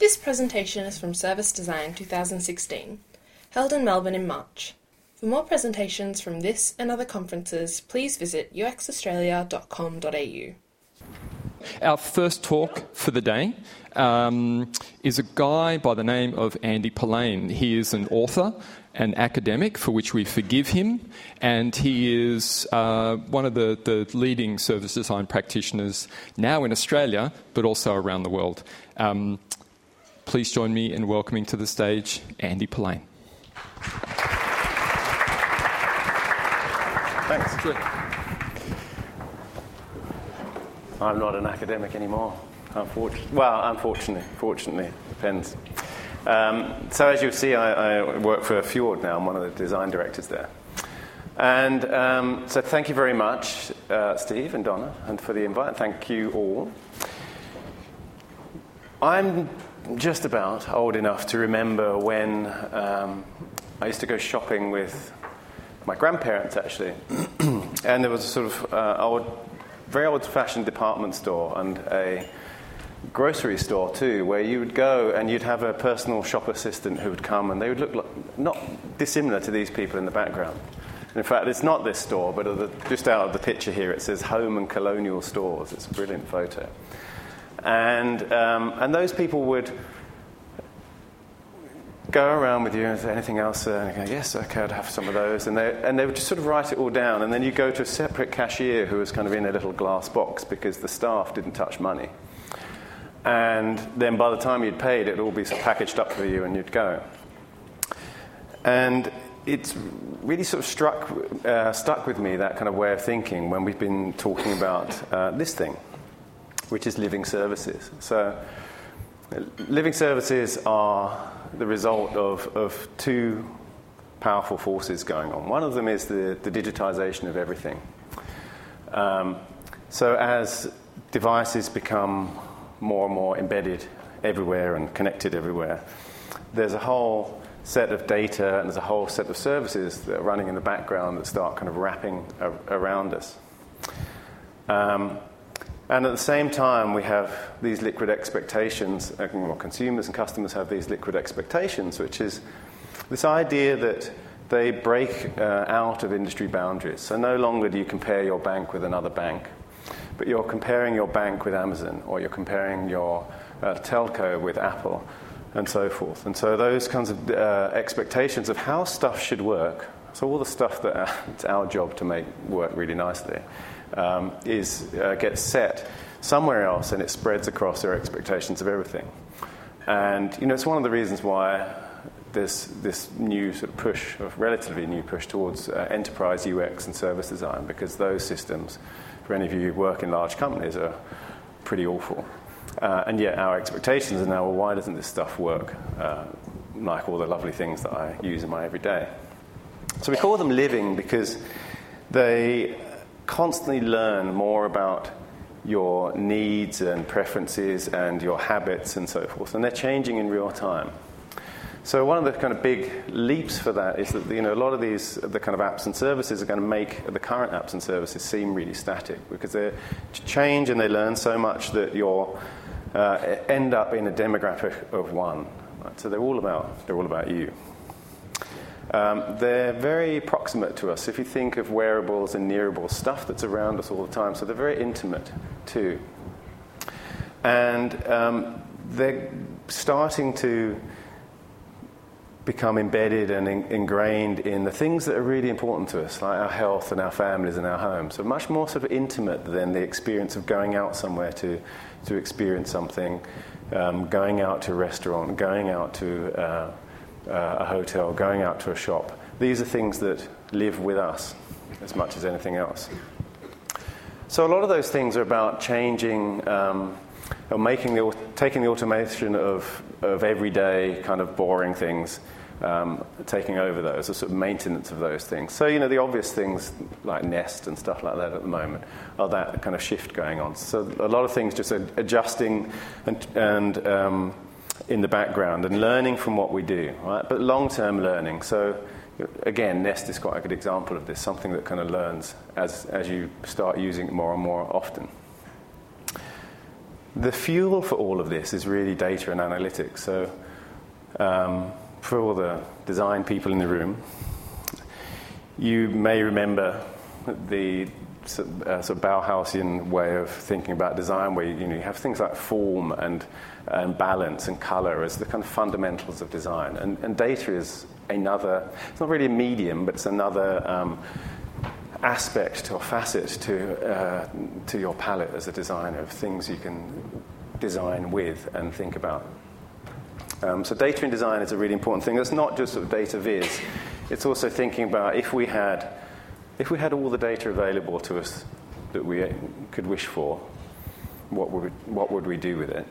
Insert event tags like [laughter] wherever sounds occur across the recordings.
This presentation is from Service Design 2016, held in Melbourne in March. For more presentations from this and other conferences, please visit uxaustralia.com.au. Our first talk for the day um, is a guy by the name of Andy Polaine. He is an author, an academic, for which we forgive him, and he is uh, one of the, the leading service design practitioners now in Australia, but also around the world. Um, please join me in welcoming to the stage Andy Polaine. Thanks. I'm not an academic anymore. Unfortunately, well, unfortunately, fortunately, depends. Um, so as you see, I, I, work for Fjord now. I'm one of the design directors there. And um, so thank you very much, uh, Steve and Donna, and for the invite. Thank you all. I'm just about old enough to remember when um, I used to go shopping with my grandparents, actually. [clears throat] and there was a sort of uh, old very old fashioned department store and a grocery store too, where you would go and you'd have a personal shop assistant who would come and they would look like, not dissimilar to these people in the background. in fact, it's not this store, but the, just out of the picture here, it says Home and Colonial Stores. It's a brilliant photo. And, um, and those people would go around with you and say anything else? And go, yes, okay, I'd have some of those. And they, and they would just sort of write it all down. And then you go to a separate cashier who was kind of in a little glass box because the staff didn't touch money. And then by the time you'd paid, it'd all be packaged up for you and you'd go. And it's really sort of struck, uh, stuck with me, that kind of way of thinking, when we've been talking about uh, this thing, which is living services. So, living services are the result of, of two powerful forces going on. One of them is the, the digitization of everything. Um, so, as devices become more and more embedded everywhere and connected everywhere, there's a whole set of data and there's a whole set of services that are running in the background that start kind of wrapping a- around us. Um, and at the same time, we have these liquid expectations, uh, well, consumers and customers have these liquid expectations, which is this idea that they break uh, out of industry boundaries. So no longer do you compare your bank with another bank, but you're comparing your bank with Amazon, or you're comparing your uh, telco with Apple, and so forth. And so those kinds of uh, expectations of how stuff should work, so all the stuff that it's our job to make work really nicely, um, is uh, gets set somewhere else and it spreads across their expectations of everything. And you know, it's one of the reasons why there's this new sort of push, of relatively new push towards uh, enterprise UX and service design, because those systems, for any of you who work in large companies, are pretty awful. Uh, and yet our expectations are now, well, why doesn't this stuff work uh, like all the lovely things that I use in my everyday? So we call them living because they constantly learn more about your needs and preferences and your habits and so forth, and they're changing in real time. So one of the kind of big leaps for that is that you know a lot of these the kind of apps and services are going to make the current apps and services seem really static because they change and they learn so much that you uh, end up in a demographic of one. Right? So they're all about they're all about you. Um, they're very proximate to us. If you think of wearables and nearables, stuff that's around us all the time, so they're very intimate too. And um, they're starting to become embedded and in, ingrained in the things that are really important to us, like our health and our families and our homes. So much more sort of intimate than the experience of going out somewhere to, to experience something, um, going out to a restaurant, going out to uh, uh, a hotel, going out to a shop. These are things that live with us as much as anything else. So a lot of those things are about changing um, or making the, taking the automation of, of everyday kind of boring things, um, taking over those, the sort of maintenance of those things. So, you know, the obvious things like Nest and stuff like that at the moment are that kind of shift going on. So a lot of things just adjusting and, and um, in the background and learning from what we do, right? But long term learning. So, again, Nest is quite a good example of this, something that kind of learns as, as you start using it more and more often. the fuel for all of this is really data and analytics. So, um, for all the design people in the room, you may remember the sort of Bauhausian way of thinking about design, where you, know, you have things like form and, and balance and color as the kind of fundamentals of design. And, and data is another, it's not really a medium, but it's another um, aspect or facet to, uh, to your palette as a designer of things you can design with and think about. Um, so data in design is a really important thing. It's not just sort of data viz. It's also thinking about if we had, if we had all the data available to us that we could wish for, what would we, what would we do with it?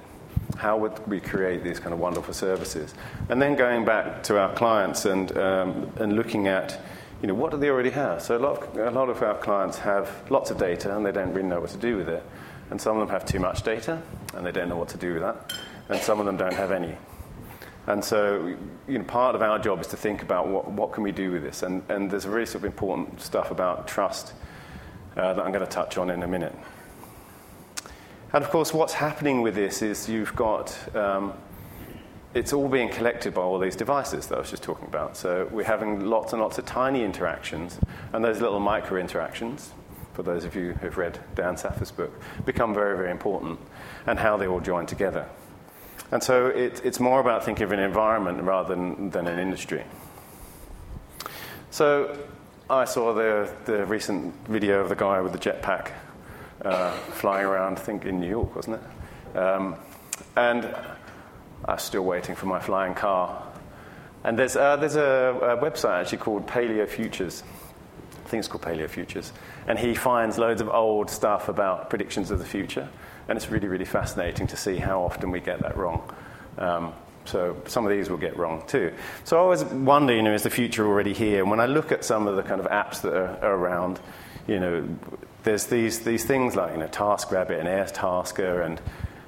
How would we create these kind of wonderful services? And then going back to our clients and, um, and looking at you know, what do they already have? So a lot, of, a lot of our clients have lots of data and they don't really know what to do with it. And some of them have too much data and they don't know what to do with that. And some of them don't have any. And so, you know, part of our job is to think about what, what can we do with this. And, and there's a really sort of important stuff about trust uh, that I'm going to touch on in a minute. And of course, what's happening with this is you've got um, it's all being collected by all these devices that I was just talking about. So we're having lots and lots of tiny interactions, and those little micro interactions, for those of you who've read Dan Saffer's book, become very, very important, and how they all join together. And so it, it's more about thinking of an environment rather than, than an industry. So I saw the, the recent video of the guy with the jetpack uh, flying around, I think in New York, wasn't it? Um, and I'm still waiting for my flying car. And there's, uh, there's a, a, website actually called Paleo Futures. I think it's called Paleo Futures. And he finds loads of old stuff about predictions of the future. And it's really, really fascinating to see how often we get that wrong. Um, so some of these will get wrong too. So I always wonder, you know, is the future already here? And when I look at some of the kind of apps that are, are around, you know, there's these, these things like, you know, TaskRabbit and AirTasker and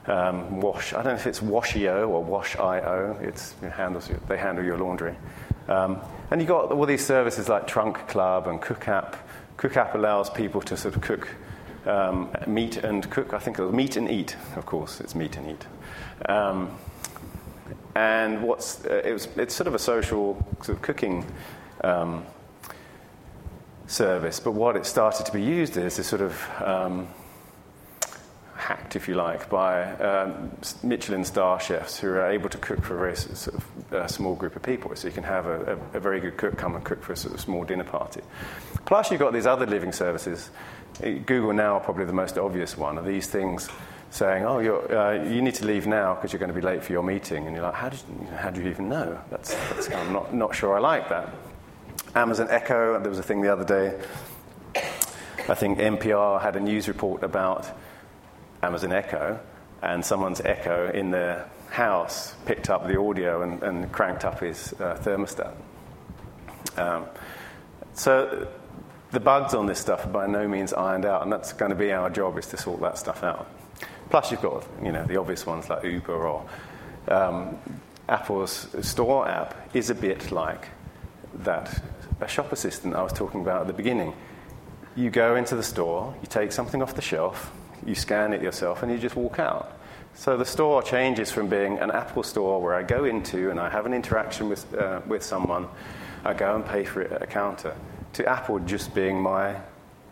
um, wash. I don't know if it's Washio or Wash.io. It's, it handles, they handle your laundry. Um, and you've got all these services like Trunk Club and CookApp. CookApp allows people to sort of cook um, meat and cook. I think it was meat and eat, of course. It's meat and eat. Um, and what's uh, it was, it's sort of a social sort of cooking um, service. But what it started to be used as is sort of um, hacked, if you like, by um, Michelin star chefs who are able to cook for a very sort of, uh, small group of people. So you can have a, a, a, very good cook come and cook for a sort of small dinner party. Plus, you've got these other living services. Google Now, are probably the most obvious one, are these things saying, "Oh, uh, you need to leave now because you're going to be late for your meeting," and you're like, "How did you, how do you even know?" That's, that's I'm not not sure I like that. Amazon Echo. There was a thing the other day. I think NPR had a news report about Amazon Echo, and someone's Echo in their house picked up the audio and, and cranked up his uh, thermostat. Um, so the bugs on this stuff are by no means ironed out, and that's going to be our job is to sort that stuff out. Plus, you've got you know the obvious ones like Uber or um, Apple's store app is a bit like that a shop assistant I was talking about at the beginning. You go into the store, you take something off the shelf, you scan it yourself, and you just walk out. So the store changes from being an Apple store where I go into and I have an interaction with, uh, with someone, I go and pay for it at a counter, to Apple just being my,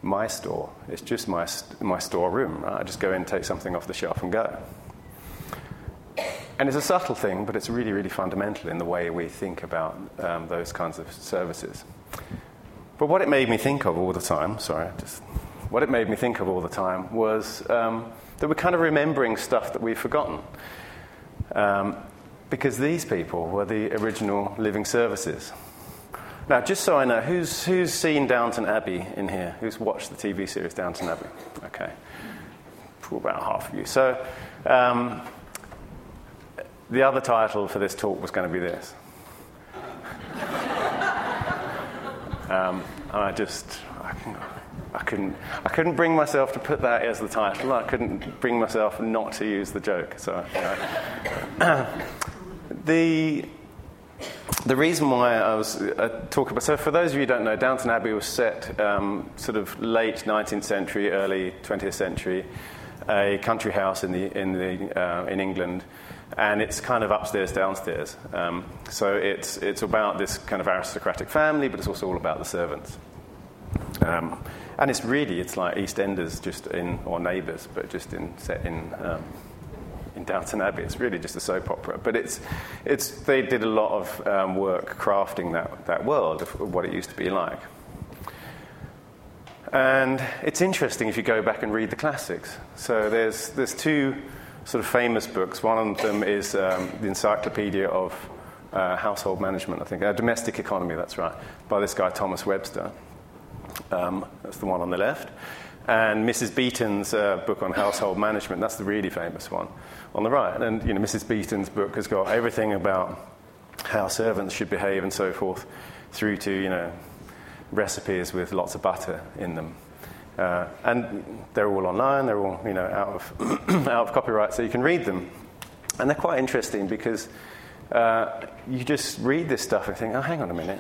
my store. It's just my, my storeroom. Right? I just go in, take something off the shelf, and go. And it's a subtle thing, but it's really, really fundamental in the way we think about um, those kinds of services. But what it made me think of all the time, sorry, just what it made me think of all the time was um, that we're kind of remembering stuff that we've forgotten. Um, because these people were the original living services. Now, just so I know, who's, who's seen Downton Abbey in here? Who's watched the TV series Downton Abbey? Okay. About half of you. So, um, the other title for this talk was going to be this. [laughs] um, and I just, I, I couldn't, I couldn't bring myself to put that as the title. I couldn't bring myself not to use the joke. So, you know. the the reason why I was uh, talking about, so for those of you who don't know, Downton Abbey was set um, sort of late 19th century, early 20th century. a country house in, the, in, the, uh, in England, and it's kind of upstairs, downstairs. Um, so it's, it's about this kind of aristocratic family, but it's also all about the servants. Um, and it's really, it's like EastEnders just in, or Neighbours, but just in, set in, um, in Downton Abbey. It's really just a soap opera. But it's, it's, they did a lot of um, work crafting that, that world of what it used to be like. And it's interesting if you go back and read the classics. So there's, there's two sort of famous books. One of them is um, the Encyclopedia of uh, Household Management, I think, uh, Domestic Economy, that's right, by this guy Thomas Webster. Um, that's the one on the left. And Mrs. Beeton's uh, book on household management, that's the really famous one on the right. And you know, Mrs. Beeton's book has got everything about how servants should behave and so forth, through to you know recipes with lots of butter in them. Uh, and they're all online, they're all you know, out, of [clears throat] out of copyright, so you can read them. And they're quite interesting because uh, you just read this stuff and think, oh, hang on a minute,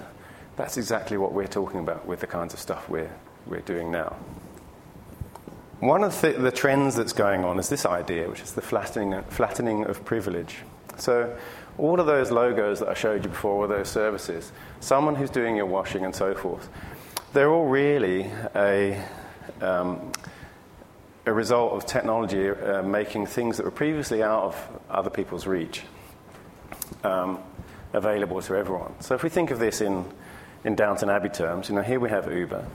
that's exactly what we're talking about with the kinds of stuff we're, we're doing now. One of the, the trends that's going on is this idea, which is the flattening, flattening of privilege. So, all of those logos that I showed you before, all those services, someone who's doing your washing and so forth, they're all really a, um, a result of technology uh, making things that were previously out of other people's reach um, available to everyone. So if we think of this in, in Downton Abbey terms, you know, here we have Uber.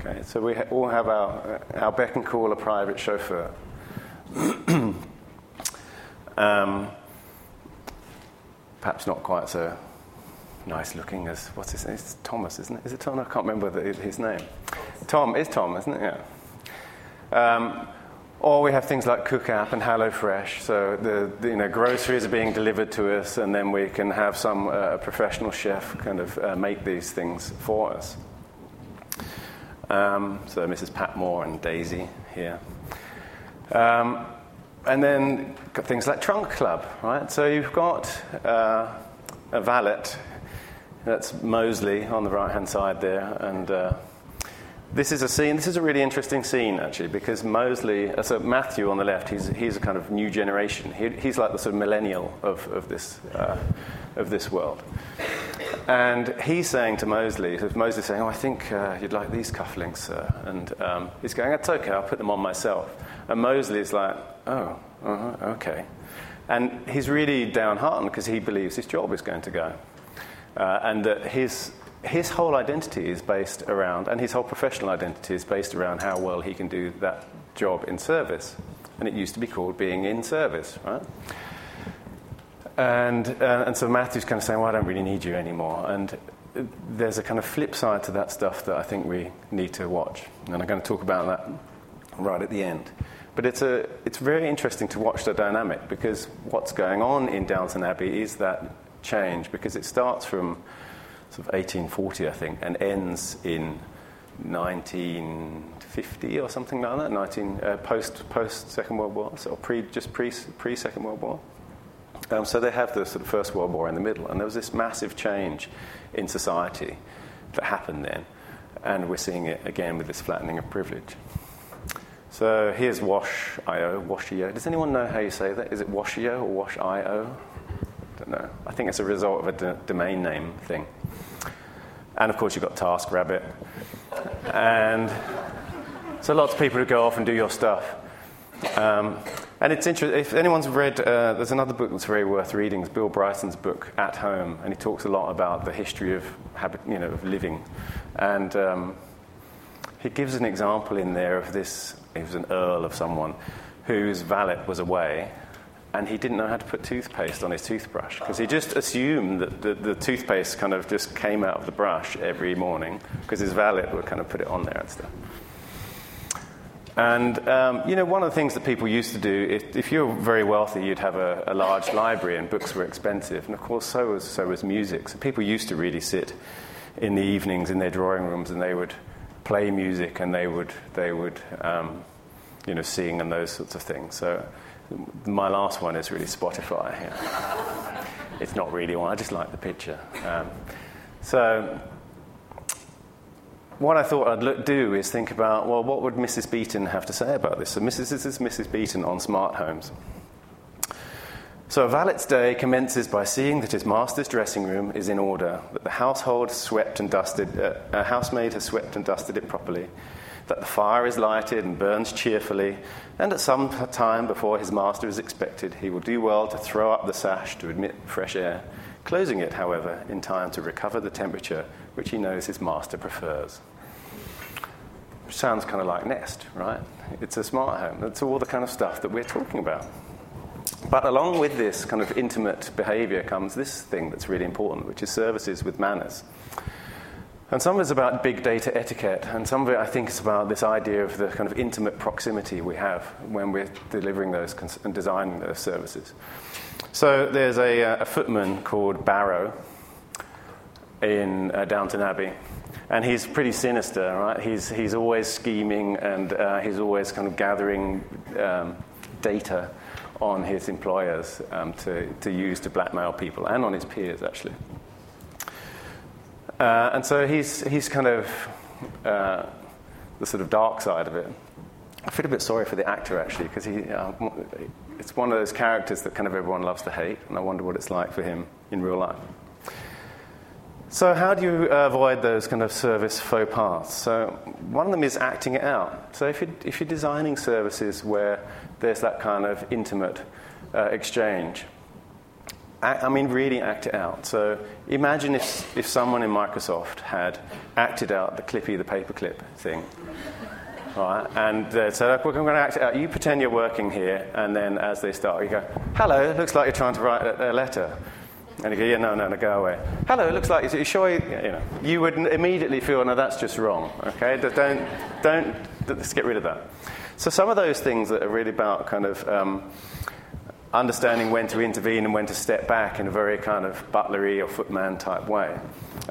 Okay, so we ha- all have our, our beck and call a private chauffeur. [clears throat] um, perhaps not quite so nice looking as what's his name? It's Thomas, isn't it? Is it Tom? I can't remember the, his name. Tom is Tom, isn't it? Yeah. Um, or we have things like Cook App and HelloFresh. So the, the, you know groceries are being delivered to us, and then we can have some uh, professional chef kind of uh, make these things for us. Um, so Mrs. Patmore and Daisy here. Um, and then things like Trunk Club, right? So you've got uh, a valet, that's Molesley on the right hand side there, and uh, this is a scene, this is a really interesting scene actually, because Molesley, uh, so Matthew on the left, he's, he's a kind of new generation. He, he's like the sort of millennial of, of, this, uh, of this world. And he's saying to Molesley, Molesley's saying, Oh, I think uh, you'd like these cufflinks, sir. And um, he's going, okay, I'll put them on myself. And Molesley's like, Oh, uh-huh, okay. And he's really downhearted because he believes his job is going to go. Uh, and that his his whole identity is based around, and his whole professional identity is based around how well he can do that job in service. And it used to be called being in service, right? And, uh, and so Matthew's kind of saying, well, I don't really need you anymore. And there's a kind of flip side to that stuff that I think we need to watch. And I'm going to talk about that right at the end. But it's, a, it's very interesting to watch the dynamic because what's going on in Downton Abbey is that change because it starts from sort of 1840, I think, and ends in 1950 or something like that, 19, uh, post, post Second World War, so pre, just pre, pre Second World War. Um, so they have the sort of First World War in the middle, and there was this massive change in society that happened then, and we're seeing it again with this flattening of privilege. So here's Wash.io, Wash.io. Does anyone know how you say that? Is it Wash.io or Wash.io? Don't know. I think it's a result of a d- domain name thing. And of course, you've got TaskRabbit. And so lots of people who go off and do your stuff. Um, and it's interesting, if anyone's read, uh, there's another book that's very worth reading. It's Bill Bryson's book, At Home, and he talks a lot about the history of, habit, you know, of living. And um, he gives an example in there of this, he was an earl of someone whose valet was away, and he didn't know how to put toothpaste on his toothbrush because he just assumed that the, the, toothpaste kind of just came out of the brush every morning because his valet would kind of put it on there and stuff. And, um, you know, one of the things that people used to do, if, if you were very wealthy, you'd have a, a, large library and books were expensive. And of course, so was, so was music. So people used to really sit in the evenings in their drawing rooms and they would play music and they would, they would um, you know, sing and those sorts of things. So my last one is really Spotify. Yeah. it's not really one. I just like the picture. Um, so what I thought I'd look, do is think about, well, what would Mrs. Beeton have to say about this? So Mrs. this is Mrs. Beeton on smart homes. So a valet's day commences by seeing that his master's dressing room is in order, that the household swept and dusted, uh, a housemaid has swept and dusted it properly, that the fire is lighted and burns cheerfully, and at some time before his master is expected, he will do well to throw up the sash to admit fresh air, closing it, however, in time to recover the temperature which he knows his master prefers. Which sounds kind of like Nest, right? It's a smart home. That's all the kind of stuff that we're talking about. But along with this kind of intimate behavior comes this thing that's really important, which is services with manners. And some of it's about big data etiquette, and some of it I think is about this idea of the kind of intimate proximity we have when we're delivering those and designing those services. So there's a, uh, a footman called Barrow in uh, Downton Abbey, and he's pretty sinister, right? He's, he's always scheming and uh, he's always kind of gathering um, data on his employers um, to, to use to blackmail people and on his peers, actually. Uh, and so he's, he's kind of uh, the sort of dark side of it. I feel a bit sorry for the actor, actually, because he, uh, it's one of those characters that kind of everyone loves to hate, and I wonder what it's like for him in real life. So, how do you avoid those kind of service faux pas? So, one of them is acting it out. So, if you're, if you're designing services where there's that kind of intimate uh, exchange. I, mean, really act it out. So imagine if, if someone in Microsoft had acted out the Clippy the paperclip thing. Right, and uh, so we're going to act it out. You pretend you're working here, and then as they start, you go, "Hello, looks like you're trying to write a, a letter." And you go, yeah, no, no, no, go away. Hello, it looks like, you sure you, you know, you would immediately feel, no, that's just wrong, okay? Don't, don't, let's get rid of that. So, some of those things that are really about kind of um, understanding when to intervene and when to step back in a very kind of butlery or footman type way,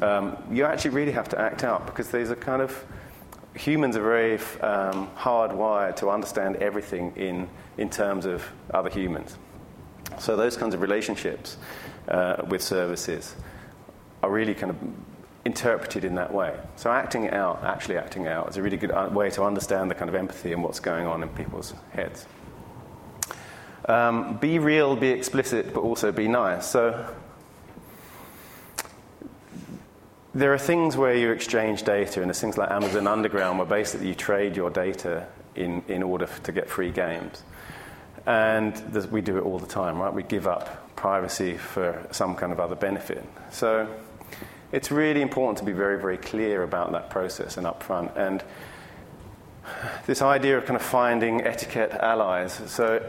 um, you actually really have to act out because these are kind of humans are very um, hardwired to understand everything in, in terms of other humans. So, those kinds of relationships uh, with services are really kind of interpreted in that way. So acting out, actually acting out, is a really good uh, way to understand the kind of empathy and what's going on in people's heads. Um, be real, be explicit, but also be nice. So there are things where you exchange data, and there's things like Amazon Underground, where basically you trade your data in, in order to get free games. And we do it all the time, right? We give up privacy for some kind of other benefit. So it's really important to be very, very clear about that process and upfront. And this idea of kind of finding etiquette allies. So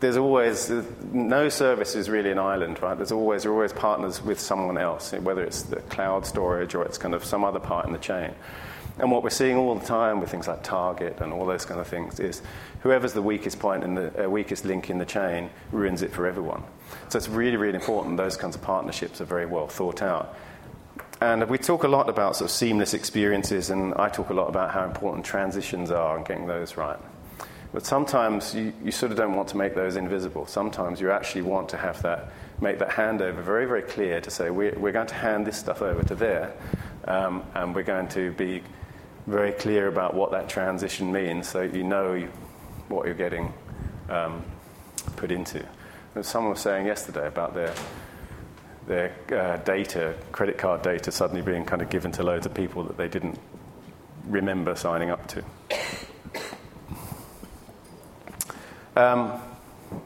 there's always no service is really an island, right? There's always you're always partners with someone else, whether it's the cloud storage or it's kind of some other part in the chain. And what we're seeing all the time with things like Target and all those kind of things is whoever's the weakest point and the uh, weakest link in the chain ruins it for everyone. So it's really, really important. Those kinds of partnerships are very well thought out. And we talk a lot about sort of seamless experiences, and I talk a lot about how important transitions are and getting those right. But sometimes you, you sort of don't want to make those invisible. Sometimes you actually want to have that, make that handover very, very clear to say, we're, we're going to hand this stuff over to there, um, and we're going to be very clear about what that transition means so you know what you're getting um, put into. And someone was saying yesterday about their their uh, data, credit card data, suddenly being kind of given to loads of people that they didn't remember signing up to. Um,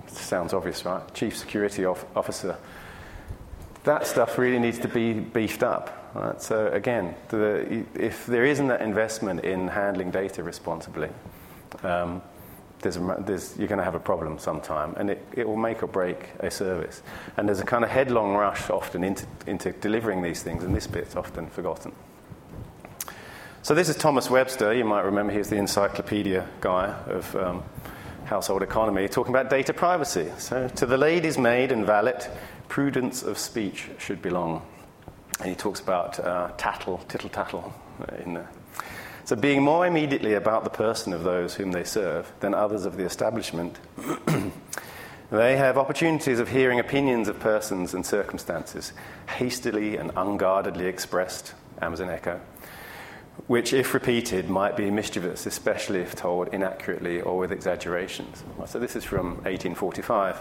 sounds obvious, right? Chief Security Officer. That stuff really needs to be beefed up. Right? So, again, the, if there isn't that investment in handling data responsibly, um, there's a, there's, you're going to have a problem sometime, and it, it will make or break a service. And there's a kind of headlong rush often into, into delivering these things, and this bit's often forgotten. So, this is Thomas Webster. You might remember he's the encyclopedia guy of um, household economy, talking about data privacy. So, to the lady's maid and valet, prudence of speech should belong. And he talks about uh, tattle, tittle tattle in the so, being more immediately about the person of those whom they serve than others of the establishment, [clears throat] they have opportunities of hearing opinions of persons and circumstances, hastily and unguardedly expressed, Amazon Echo, which, if repeated, might be mischievous, especially if told inaccurately or with exaggerations. So, this is from 1845.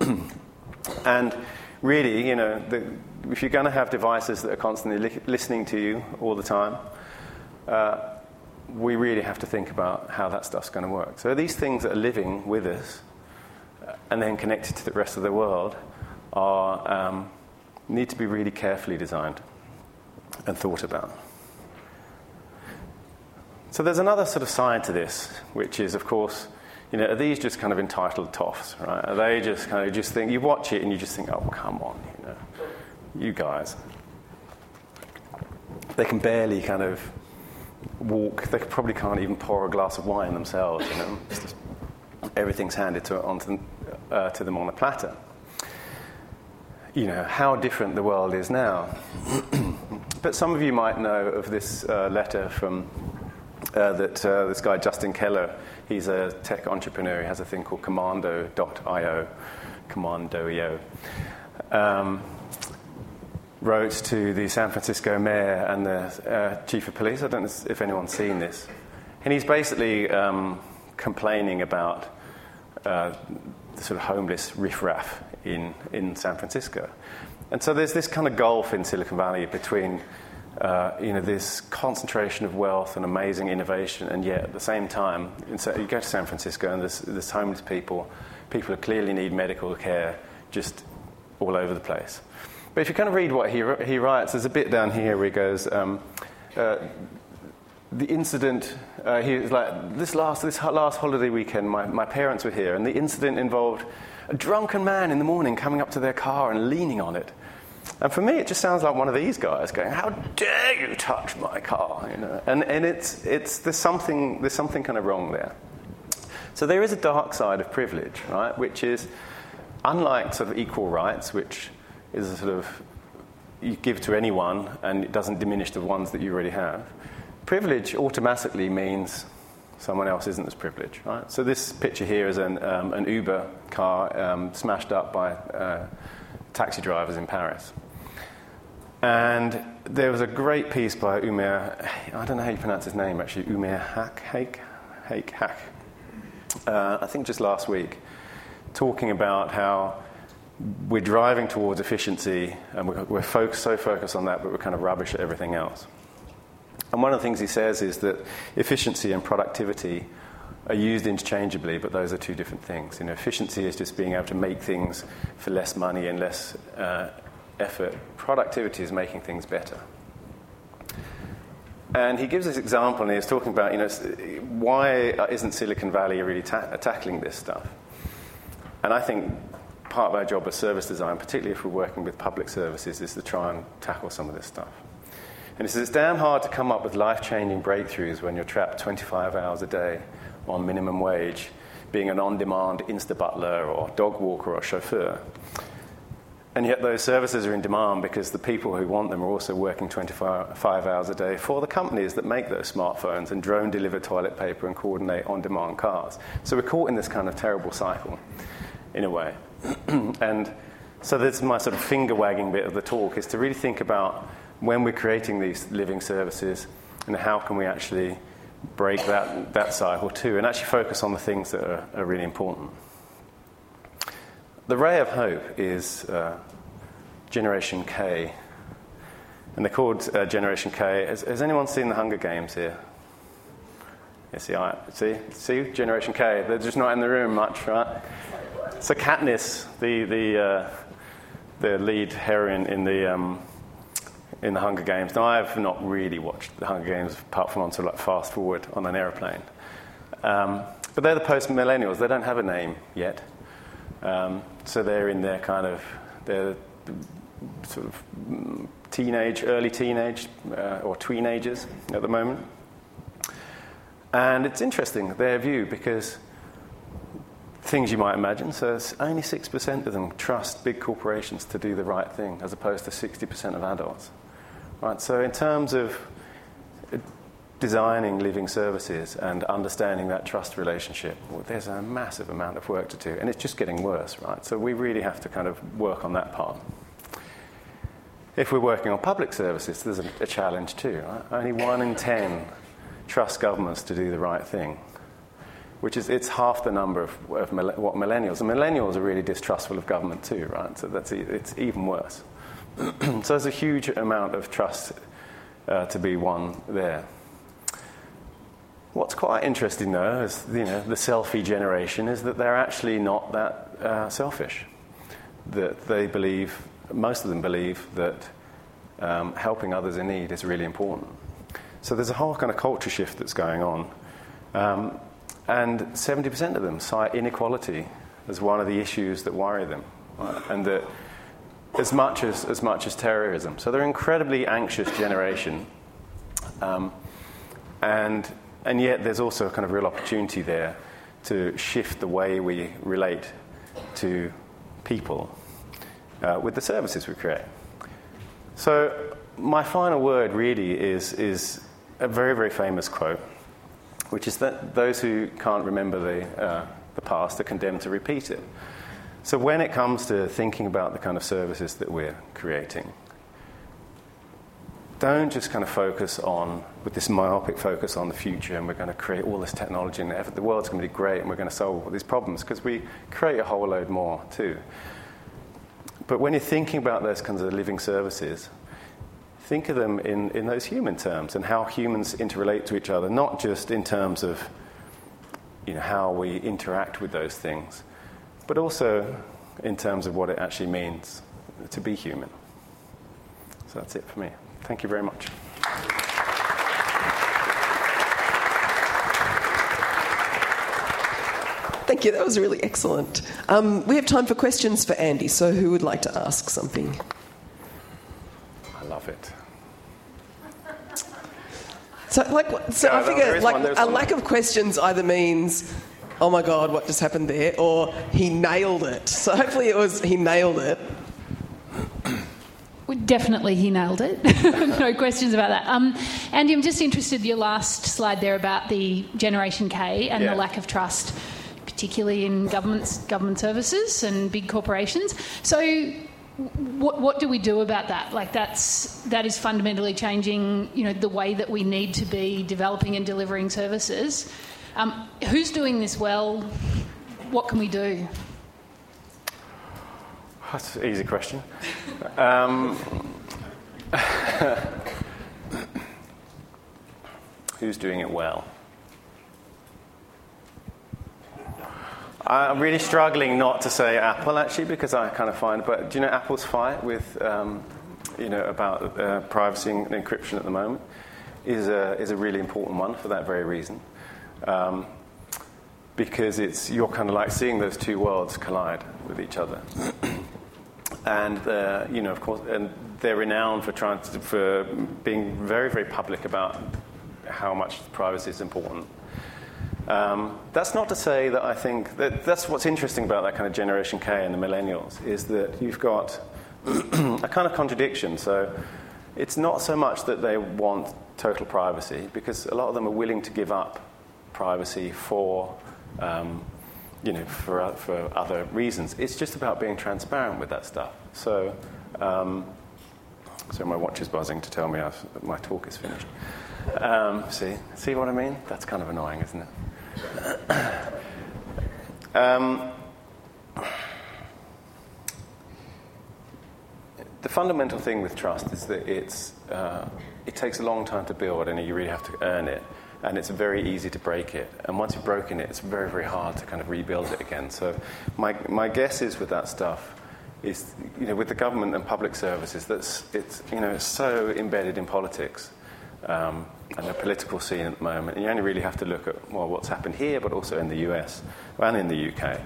[clears throat] and really, you know, the, if you're going to have devices that are constantly li- listening to you all the time, uh, we really have to think about how that stuff's going to work. So, these things that are living with us uh, and then connected to the rest of the world are, um, need to be really carefully designed and thought about. So there's another sort of side to this, which is, of course, you know, are these just kind of entitled toffs, right? Are they just kind of just think, you watch it and you just think, oh, come on, you know, you guys. They can barely kind of walk, they probably can't even pour a glass of wine themselves, you know. Just, everything's handed to, onto, uh, to them on a platter. You know, how different the world is now. [clears throat] but some of you might know of this uh, letter from uh, that uh, this guy, Justin Keller, he's a tech entrepreneur. He has a thing called Commando.io, Commando.io. Um, wrote to the San Francisco mayor and the uh, chief of police. I don't know if anyone's seen this. And he's basically um, complaining about uh, the sort of homeless riffraff in, in San Francisco. And so there's this kind of gulf in Silicon Valley between uh, you know, this concentration of wealth and amazing innovation, and yet at the same time, you go to San Francisco and there's, there's homeless people, people who clearly need medical care just all over the place. But if you kind of read what he, he writes, there's a bit down here where he goes, um, uh, the incident, uh, he was like, this last, this last holiday weekend, my, my parents were here, and the incident involved a drunken man in the morning coming up to their car and leaning on it. And for me, it just sounds like one of these guys going, "How dare you touch my car?" You know, and and it's it's there's something there's something kind of wrong there. So there is a dark side of privilege, right? Which is unlike sort of equal rights, which is a sort of you give to anyone and it doesn't diminish the ones that you already have. Privilege automatically means someone else isn't as privileged, right? So this picture here is an, um, an Uber car um, smashed up by uh, taxi drivers in Paris. And there was a great piece by Umair, I don't know how you pronounce his name actually, Umair Haque, Haque, Haque, Haque. Uh, I think just last week, talking about how we're driving towards efficiency and we're, so focused on that, but we're kind of rubbish at everything else. And one of the things he says is that efficiency and productivity are used interchangeably, but those are two different things. You know, efficiency is just being able to make things for less money and less uh, effort. Productivity is making things better. And he gives this example, and he's talking about, you know, why isn't Silicon Valley really ta- tackling this stuff? And I think part of our job as service design, particularly if we're working with public services, is to try and tackle some of this stuff. And he says it's damn hard to come up with life changing breakthroughs when you're trapped 25 hours a day on minimum wage, being an on demand Insta butler or dog walker or chauffeur. And yet, those services are in demand because the people who want them are also working 25 hours a day for the companies that make those smartphones and drone deliver toilet paper and coordinate on demand cars. So, we're caught in this kind of terrible cycle, in a way. [clears throat] and so, that's my sort of finger wagging bit of the talk is to really think about when we're creating these living services and how can we actually break that, that cycle too and actually focus on the things that are, are really important. The ray of hope is uh, Generation K. And they're called uh, Generation K. Has, has, anyone seen the Hunger Games here? Yeah, see, I, see, see, Generation K. They're just not in the room much, right? So Katniss, the the uh, the lead heroine in the um, in the Hunger Games. Now, I have not really watched the Hunger Games apart from on of like fast forward on an aeroplane. Um, but they're the post millennials. They don't have a name yet. Um, so they're in their kind of, they're sort of teenage, early teenage, uh, or tweenagers at the moment. And it's interesting, their view, because things you might imagine. So only 6% of them trust big corporations to do the right thing, as opposed to 60% of adults. Right, so in terms of designing living services and understanding that trust relationship, well, there's a massive amount of work to do, and it's just getting worse, right? So we really have to kind of work on that part. if we're working on public services, there's a, a challenge too. Right? Only one in ten trust governments to do the right thing, which is it's half the number of, of what millennials. And millennials are really distrustful of government too, right? So that's it's even worse. [clears throat] so there's a huge amount of trust uh, to be won there. What's quite interesting, though, is you know the selfie generation is that they're actually not that uh, selfish. That they believe, most of them believe that um, helping others in need is really important. So there's a whole kind of culture shift that's going on. Um, and 70% of them cite inequality as one of the issues that worry them. Right? And that as much as, as much as terrorism. So they're an incredibly anxious generation. Um, and, and yet there's also a kind of real opportunity there to shift the way we relate to people uh, with the services we create. So my final word really is, is a very, very famous quote, which is that those who can't remember the, uh, the past are condemned to repeat it. So, when it comes to thinking about the kind of services that we're creating, don't just kind of focus on, with this myopic focus on the future, and we're going to create all this technology, and the world's going to be great, and we're going to solve all these problems, because we create a whole load more too. But when you're thinking about those kinds of living services, think of them in, in those human terms and how humans interrelate to each other, not just in terms of you know, how we interact with those things, but also in terms of what it actually means to be human. So that's it for me. Thank you very much. Thank you. That was really excellent. Um, we have time for questions for Andy, so who would like to ask something? I love it. So, like, so I figure, like, one, a lack of questions either means, "Oh my God, what just happened there?" or "He nailed it." So hopefully, it was he nailed it. Definitely, he nailed it. [laughs] no questions about that. Um, Andy, I'm just interested your last slide there about the Generation K and yeah. the lack of trust, particularly in governments, government services and big corporations. So, what, what do we do about that? Like that's that is fundamentally changing, you know, the way that we need to be developing and delivering services. Um, who's doing this well? What can we do? That's an easy question. Um, [laughs] who's doing it well? I'm really struggling not to say Apple actually because I kind of find, but do you know Apple's fight with, um, you know, about uh, privacy and encryption at the moment is a, is a really important one for that very reason. Um, because it's, you're kind of like seeing those two worlds collide with each other. And, uh, you know, of course, and they're renowned for trying to, for being very, very public about how much privacy is important um, that's not to say that I think that that's what's interesting about that kind of Generation K and the millennials is that you've got [clears throat] a kind of contradiction. So it's not so much that they want total privacy because a lot of them are willing to give up privacy for. Um, you know, for, for other reasons. It's just about being transparent with that stuff. So, um, so my watch is buzzing to tell me I've, my talk is finished. Um, see, see what I mean? That's kind of annoying, isn't it? [coughs] Um, the fundamental thing with trust is that it's, uh, it takes a long time to build and you really have to earn it. And it's very easy to break it. And once you've broken it, it's very, very hard to kind of rebuild it again. So, my, my guess is with that stuff, is you know with the government and public services that's it's you know it's so embedded in politics um, and the political scene at the moment. And you only really have to look at well, what's happened here, but also in the US and in the UK,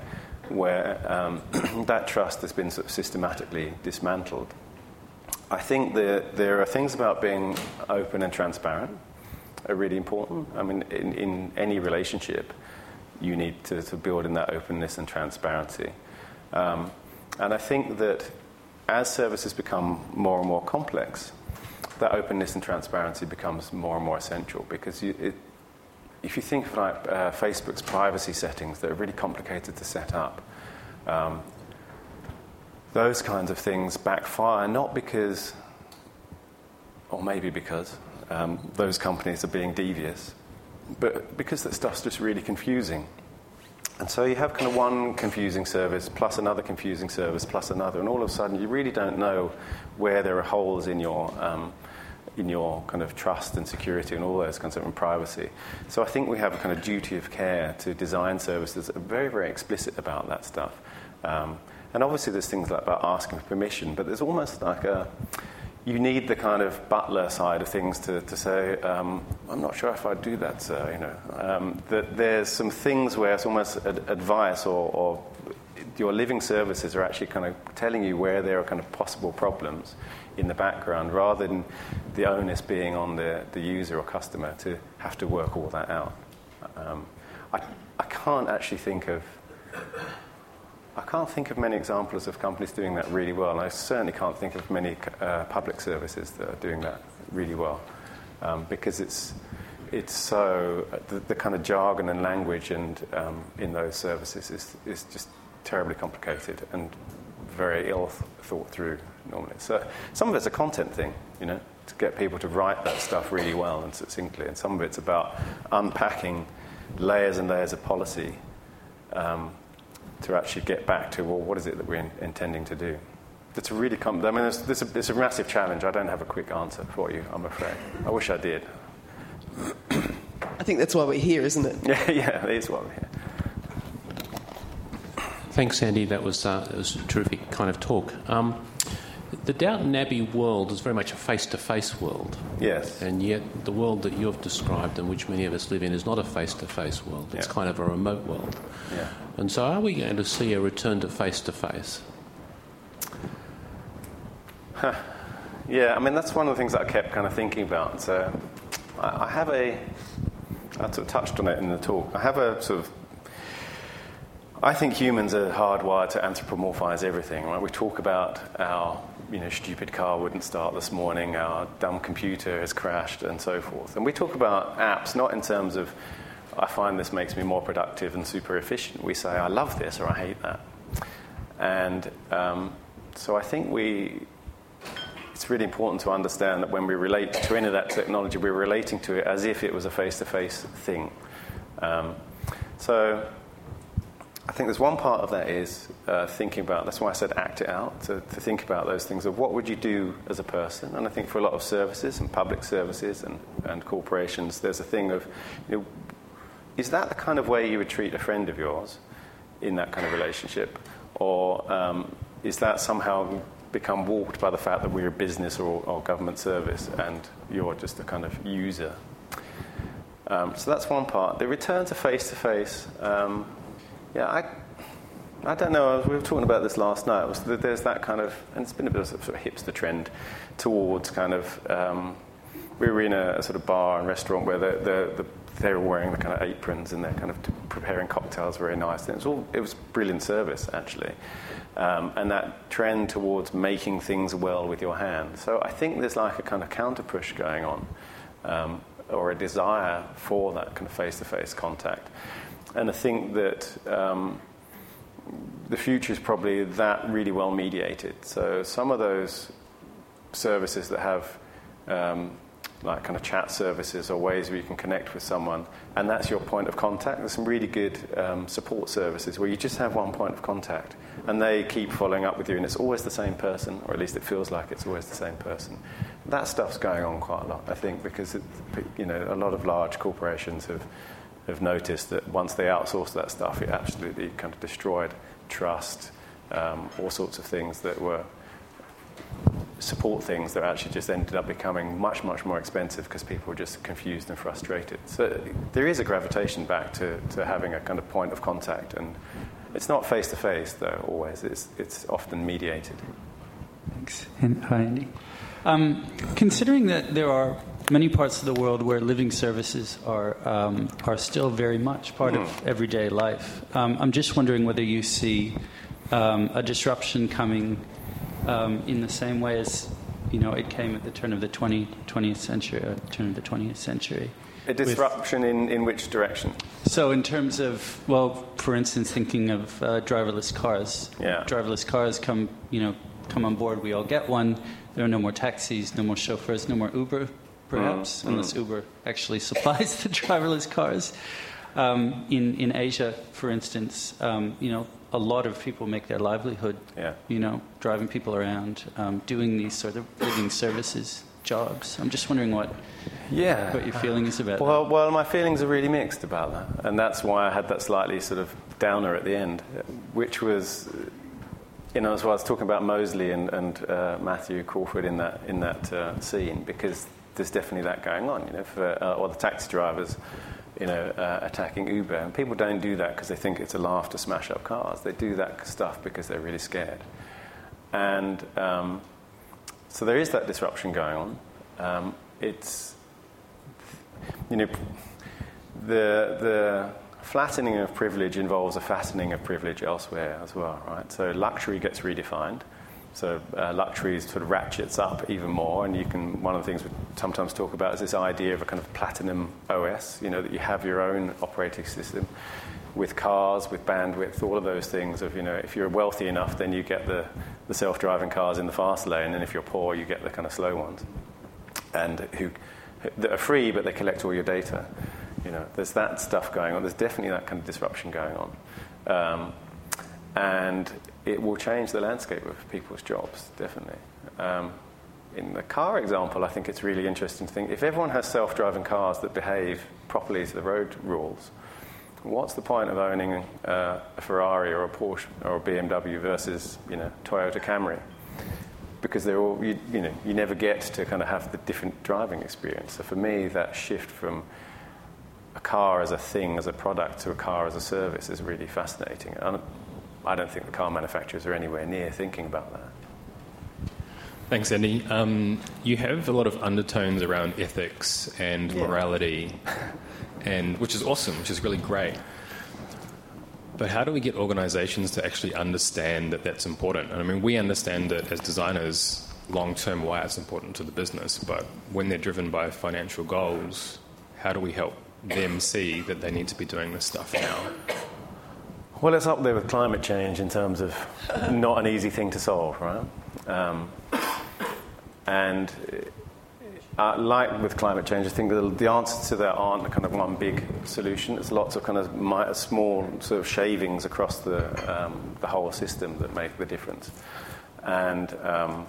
where um, [clears throat] that trust has been sort of systematically dismantled. I think that there are things about being open and transparent are really important. I mean, in, in any relationship, you need to, to, build in that openness and transparency. Um, and I think that as services become more and more complex, that openness and transparency becomes more and more essential because you, it, if you think of like uh, Facebook's privacy settings that are really complicated to set up, um, those kinds of things backfire not because or maybe because um, those companies are being devious, but because that stuff's just really confusing. And so you have kind of one confusing service plus another confusing service plus another, and all of a sudden you really don't know where there are holes in your um, in your kind of trust and security and all those kinds of and privacy. So I think we have a kind of duty of care to design services that are very very explicit about that stuff. Um, and obviously there's things like about asking for permission, but there's almost like a you need the kind of butler side of things to, to say, um, I'm not sure if I'd do that, sir. You know, um, that there's some things where it's almost ad- advice or, or, your living services are actually kind of telling you where there are kind of possible problems in the background, rather than the onus being on the, the user or customer to have to work all that out. Um, I, I can't actually think of I can't think of many examples of companies doing that really well, and I certainly can't think of many uh, public services that are doing that really well, um, because it's it's so the, the, kind of jargon and language and um, in those services is is just terribly complicated and very ill thought through normally. So some of it's a content thing, you know, to get people to write that stuff really well and succinctly, and some of it's about unpacking layers and layers of policy. Um, to actually get back to, well, what is it that we're in, intending to do? It's a really, com- I mean, it's, it's, a, it's a massive challenge. I don't have a quick answer for you, I'm afraid. I wish I did. I think that's why we're here, isn't it? [laughs] Yeah, yeah, it is why we're here. Thanks, Andy. That was, uh, that was a terrific kind of talk. Um, the Downton Abbey world is very much a face to face world. Yes. And yet, the world that you've described and which many of us live in is not a face to face world. It's yeah. kind of a remote world. Yeah. And so, are we going to see a return to face to face? Yeah, I mean, that's one of the things that I kept kind of thinking about. So, I, I have a, I sort of touched on it in the talk. I have a sort of I think humans are hardwired to anthropomorphize everything. Right? We talk about our you know, stupid car wouldn't start this morning, our dumb computer has crashed, and so forth. And we talk about apps not in terms of, I find this makes me more productive and super efficient. We say, I love this or I hate that. And um, so I think we, it's really important to understand that when we relate to any of that technology, we're relating to it as if it was a face to face thing. Um, so I think there's one part of that is uh, thinking about, that's why I said act it out, to, to, think about those things of what would you do as a person. And I think for a lot of services and public services and, and corporations, there's a thing of, you know, is that the kind of way you would treat a friend of yours in that kind of relationship? Or um, is that somehow become warped by the fact that we're a business or, or government service and you're just a kind of user? Um, so that's one part. The return to face to face yeah, I, I don't know. We were talking about this last night. Was that there's that kind of, and it's been a bit of a sort of hipster trend towards kind of. Um, we were in a, a, sort of bar and restaurant where the, the, the, they were wearing the kind of aprons and they're kind of preparing cocktails very nice. And it was all it was brilliant service actually, um, and that trend towards making things well with your hand. So I think there's like a kind of counter push going on, um, or a desire for that kind of face-to-face contact and I think that um, the future is probably that really well mediated. So some of those services that have um, like kind of chat services or ways where you can connect with someone, and that's your point of contact. There's some really good um, support services where you just have one point of contact, and they keep following up with you, and it's always the same person, or at least it feels like it's always the same person. That stuff's going on quite a lot, I think, because it, you know a lot of large corporations have have noticed that once they outsourced that stuff, it absolutely kind of destroyed trust, um, all sorts of things that were support things that actually just ended up becoming much, much more expensive because people were just confused and frustrated. So there is a gravitation back to, to having a kind of point of contact, and it's not face to face, though, always. It's, it's often mediated. Thanks. And, hi, Andy. Um, considering that there are many parts of the world where living services are um, are still very much part mm. of hmm. everyday life. Um, I'm just wondering whether you see um, a disruption coming um, in the same way as you know it came at the turn of the 20, 20th century, uh, turn of the 20th century. A disruption with, in, in which direction? So, in terms of, well, for instance, thinking of uh, driverless cars. Yeah. Driverless cars come, you know, come on board, we all get one. There are no more taxis, no more chauffeurs, no more Uber, perhaps, mm. unless Uber actually [laughs] supplies the driverless cars. Um, in in Asia, for instance, um, you know, a lot of people make their livelihood, yeah. you know, driving people around, um, doing these sort of living services jobs. I'm just wondering what yeah what your feeling is about well, that. Well, my feelings are really mixed about that, and that's why I had that slightly sort of downer at the end, which was. You know, as well, I was talking about Molesley and, and uh, Matthew Crawford in that in that uh, scene because there's definitely that going on. You know, for uh, or the taxi drivers, you know, uh, attacking Uber. And people don't do that because they think it's a laugh to smash up cars. They do that stuff because they're really scared. And um, so there is that disruption going on. Um, it's, you know, the, the flattening of privilege involves a fattening of privilege elsewhere as well, right? So luxury gets redefined. So uh, luxury sort of ratchets up even more, and you can. One of the things we sometimes talk about is this idea of a kind of platinum OS. You know that you have your own operating system with cars, with bandwidth, all of those things. Of you know, if you're wealthy enough, then you get the, the self-driving cars in the fast lane, and if you're poor, you get the kind of slow ones, and who that are free, but they collect all your data. You know, there's that stuff going on. There's definitely that kind of disruption going on. Um, and it will change the landscape of people's jobs, definitely. Um, in the car example, I think it's really interesting to think if everyone has self driving cars that behave properly to the road rules, what's the point of owning uh, a Ferrari or a Porsche or a BMW versus you know Toyota Camry? Because they're all you, you know you never get to kind of have the different driving experience. So for me, that shift from a car as a thing, as a product, to a car as a service is really fascinating. And I don't think the car manufacturers are anywhere near thinking about that. Thanks, Andy. Um, you have a lot of undertones around ethics and yeah. morality, [laughs] and which is awesome, which is really great. But how do we get organisations to actually understand that that's important? I mean, we understand it as designers long term why it's important to the business, but when they're driven by financial goals, how do we help them see that they need to be doing this stuff now? Well, it's up there with climate change in terms of not an easy thing to solve, right? Um, and uh, like with climate change, I think the, the answers to that aren't kind of one big solution. It's lots of kind of small sort of shavings across the, um, the whole system that make the difference. And um,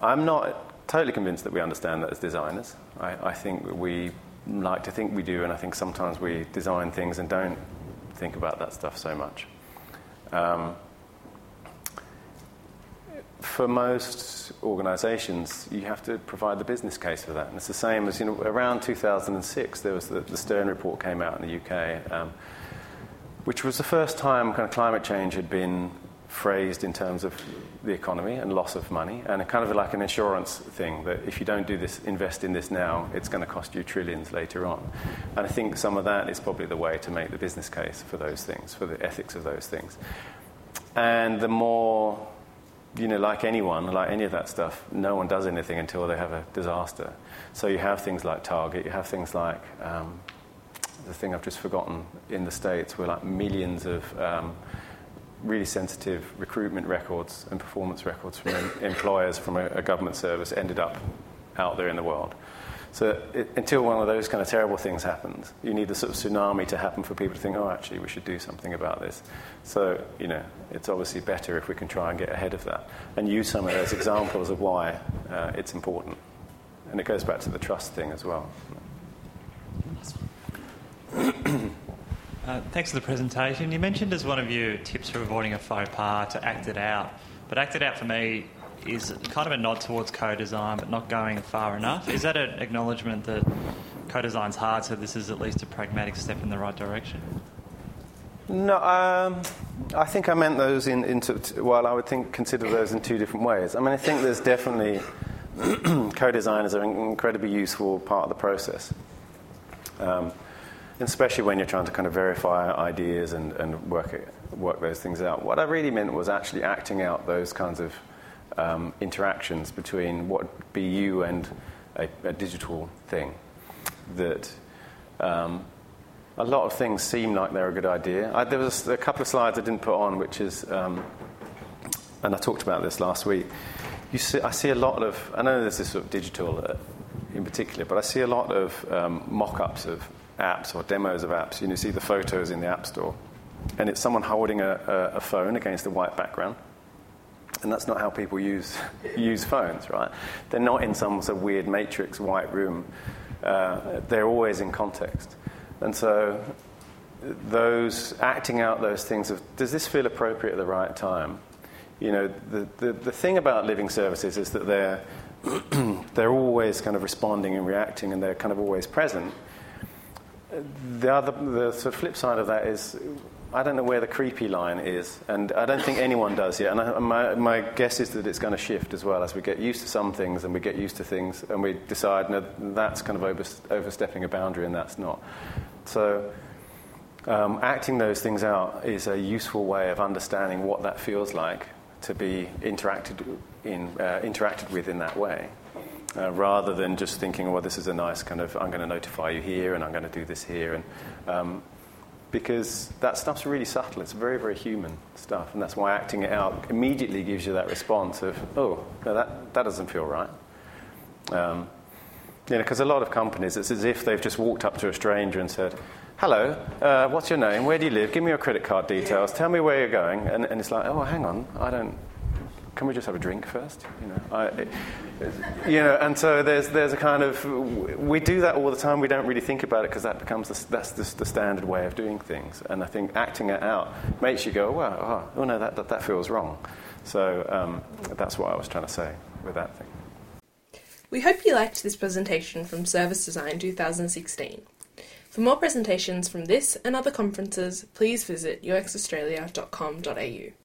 I'm not totally convinced that we understand that as designers. I, I think we like to think we do, and I think sometimes we design things and don't think about that stuff so much. Um, for most organisations, you have to provide the business case for that. And it's the same as, you know, around 2006, there was the, the Stern report came out in the UK, um, which was the first time kind of climate change had been phrased in terms of the economy and loss of money, and kind of like an insurance thing that if you don't do this, invest in this now, it's going to cost you trillions later on. And I think some of that is probably the way to make the business case for those things, for the ethics of those things. And the more, you know, like anyone, like any of that stuff, no one does anything until they have a disaster. So you have things like Target, you have things like um, the thing I've just forgotten in the States, where like millions of um, really sensitive recruitment records and performance records from employers from a, a, government service ended up out there in the world. So it, until one of those kind of terrible things happens, you need a sort of tsunami to happen for people to think, oh, actually, we should do something about this. So, you know, it's obviously better if we can try and get ahead of that and use some of those examples of why uh, it's important. And it goes back to the trust thing as well. [clears throat] Uh, thanks for the presentation. You mentioned as one of your tips for avoiding a faux pas to act it out. But act it out for me is kind of a nod towards co-design, but not going far enough. Is that an acknowledgement that co-design's hard, so this is at least a pragmatic step in the right direction? No, um, I think I meant those in, into. Well, I would think consider those in two different ways. I mean, I think there's definitely [clears throat] co-designers are an incredibly useful part of the process. Um, especially when you're trying to kind of verify ideas and, and work, it, work those things out. What I really meant was actually acting out those kinds of um, interactions between what be you and a, a digital thing. That um, a lot of things seem like they're a good idea. I, there was a couple of slides I didn't put on, which is um, and I talked about this last week. You see, I see a lot of, I know there's this sort of digital uh, in particular, but I see a lot of um, mock ups of apps or demos of apps. You you see the photos in the App Store, and it's someone holding a, a, a phone against a white background. And that's not how people use, [laughs] use phones, right? They're not in some sort of weird matrix white room. Uh, they're always in context. And so, those acting out those things of, does this feel appropriate at the right time? You know, the, the, the thing about living services is that they're, [clears throat] they're always kind of responding and reacting and they're kind of always present. The other, the sort of flip side of that is, I don't know where the creepy line is, and I don't think anyone does yet. And I, my, my guess is that it's going to shift as well as we get used to some things and we get used to things and we decide, no, that's kind of over, overstepping a boundary and that's not. So, um, acting those things out is a useful way of understanding what that feels like to be interacted, in, uh, interacted with in that way. Uh, rather than just thinking, well, this is a nice kind of, I'm going to notify you here and I'm going to do this here. And, um, because that stuff's really subtle. It's very, very human stuff. And that's why acting it out immediately gives you that response of, oh, no, that, that doesn't feel right. Um, you know, because a lot of companies, it's as if they've just walked up to a stranger and said, hello, uh, what's your name? Where do you live? Give me your credit card details. Tell me where you're going. And, and it's like, oh, hang on, I don't. Can we just have a drink first? You know, I, you know. And so there's there's a kind of we do that all the time. We don't really think about it because that becomes the, that's the, the, standard way of doing things. And I think acting it out makes you go, well, oh, oh no, that, that, that feels wrong. So um, that's what I was trying to say with that thing. We hope you liked this presentation from Service Design 2016. For more presentations from this and other conferences, please visit uxaustralia.com.au.